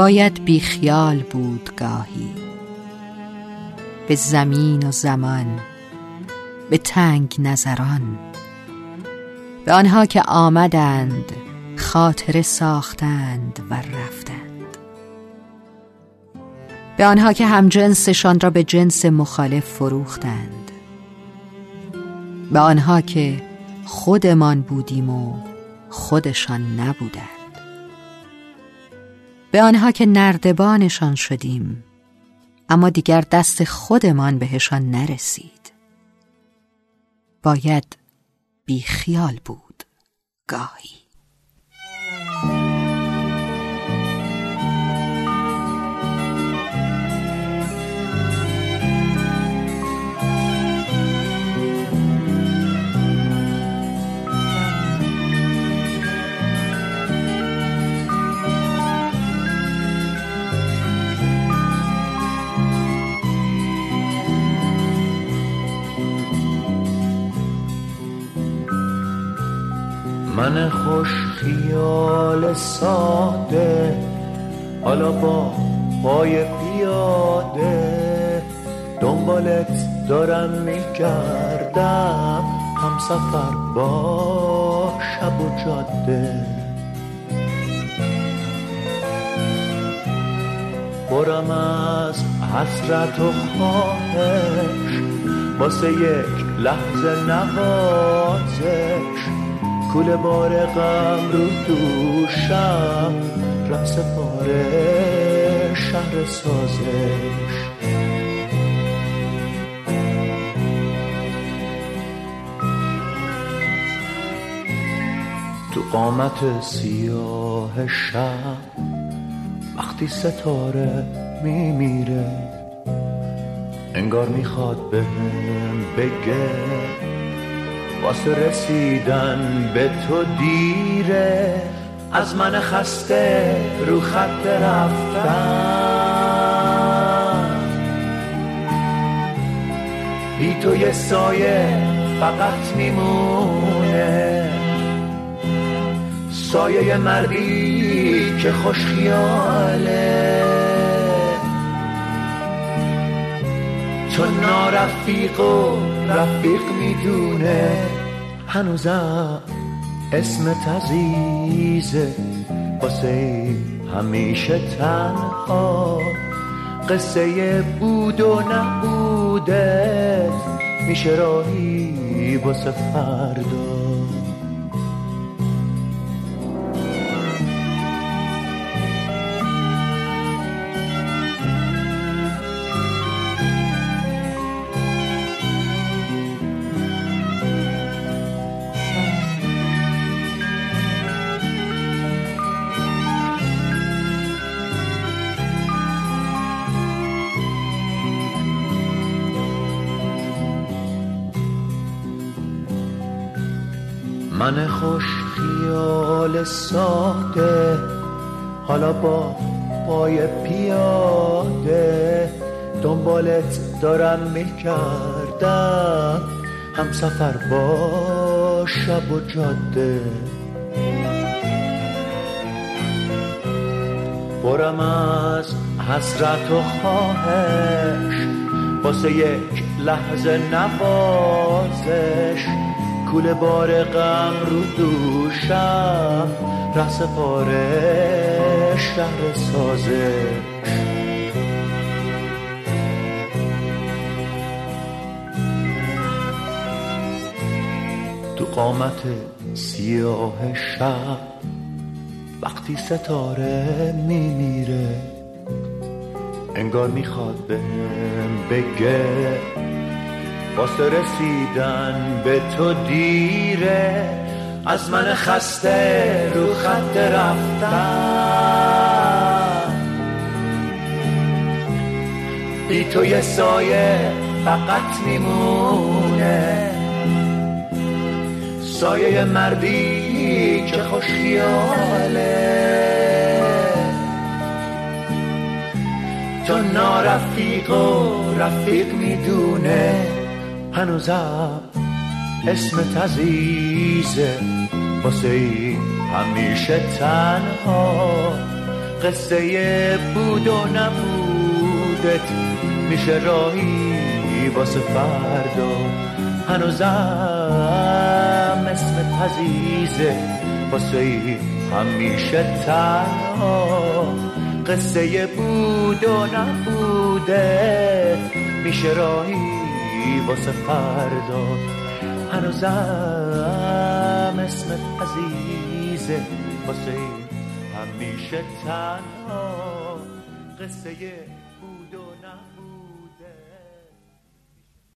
باید بیخیال بود گاهی. به زمین و زمان به تنگ نظران به آنها که آمدند خاطره ساختند و رفتند. به آنها که هم جنسشان را به جنس مخالف فروختند. به آنها که خودمان بودیم و خودشان نبودند. به آنها که نردبانشان شدیم. اما دیگر دست خودمان بهشان نرسید. باید بیخیال بود گاهی. من خوش خیال ساده حالا با پای پیاده دنبالت دارم میگردم هم سفر با شب و جاده. برم از حسرت و خواهش واسه یک لحظه نوازش. کل بار غم رو دوشم رس پاره شهر سازش. تو قامت سیاه شب وقتی ستاره میمیره انگار می‌خواد بهم بگه واسه رسیدن به تو دیره از من خسته رو خط رفتن. بی تو یه سایه فقط میمونه. سایه مردی که خوش خیاله. چون نارفیق و رفیق می‌دونه هنوزم اسم تزیزه واسه همیشه تنها قصه بود و نبودت میشه راهی واسه فردا. من خوش خیال ساده حالا با پای پیاده دنبالت دارم می‌کردم هم سفر با شب و جاده. برم از حسرت و خواهش واسه یک لحظه نوازش. کول بار غم رو دوشم رس پاره شهر سازه تو قامت سیاه شب وقتی ستاره میمیره انگار می‌خواد بهم بگه واسه رسیدن به تو دیره از من خسته رو خط رفتن. بی تو یه سایه فقط میمونه. سایه مردی که خوش خیاله تو نارفیق و رفیق می‌دونه. هنوزم اسم تزیزه واسه این همیشه تنها. قصه بود و نبودت میشه راهی واسه فردا. هنوزم اسم عزیزه واسه همیشه تنها. قصه بود و نبودت میشه راهی واسه فردا هنوزم اسم عزیزه واسه همیشه تنها قصه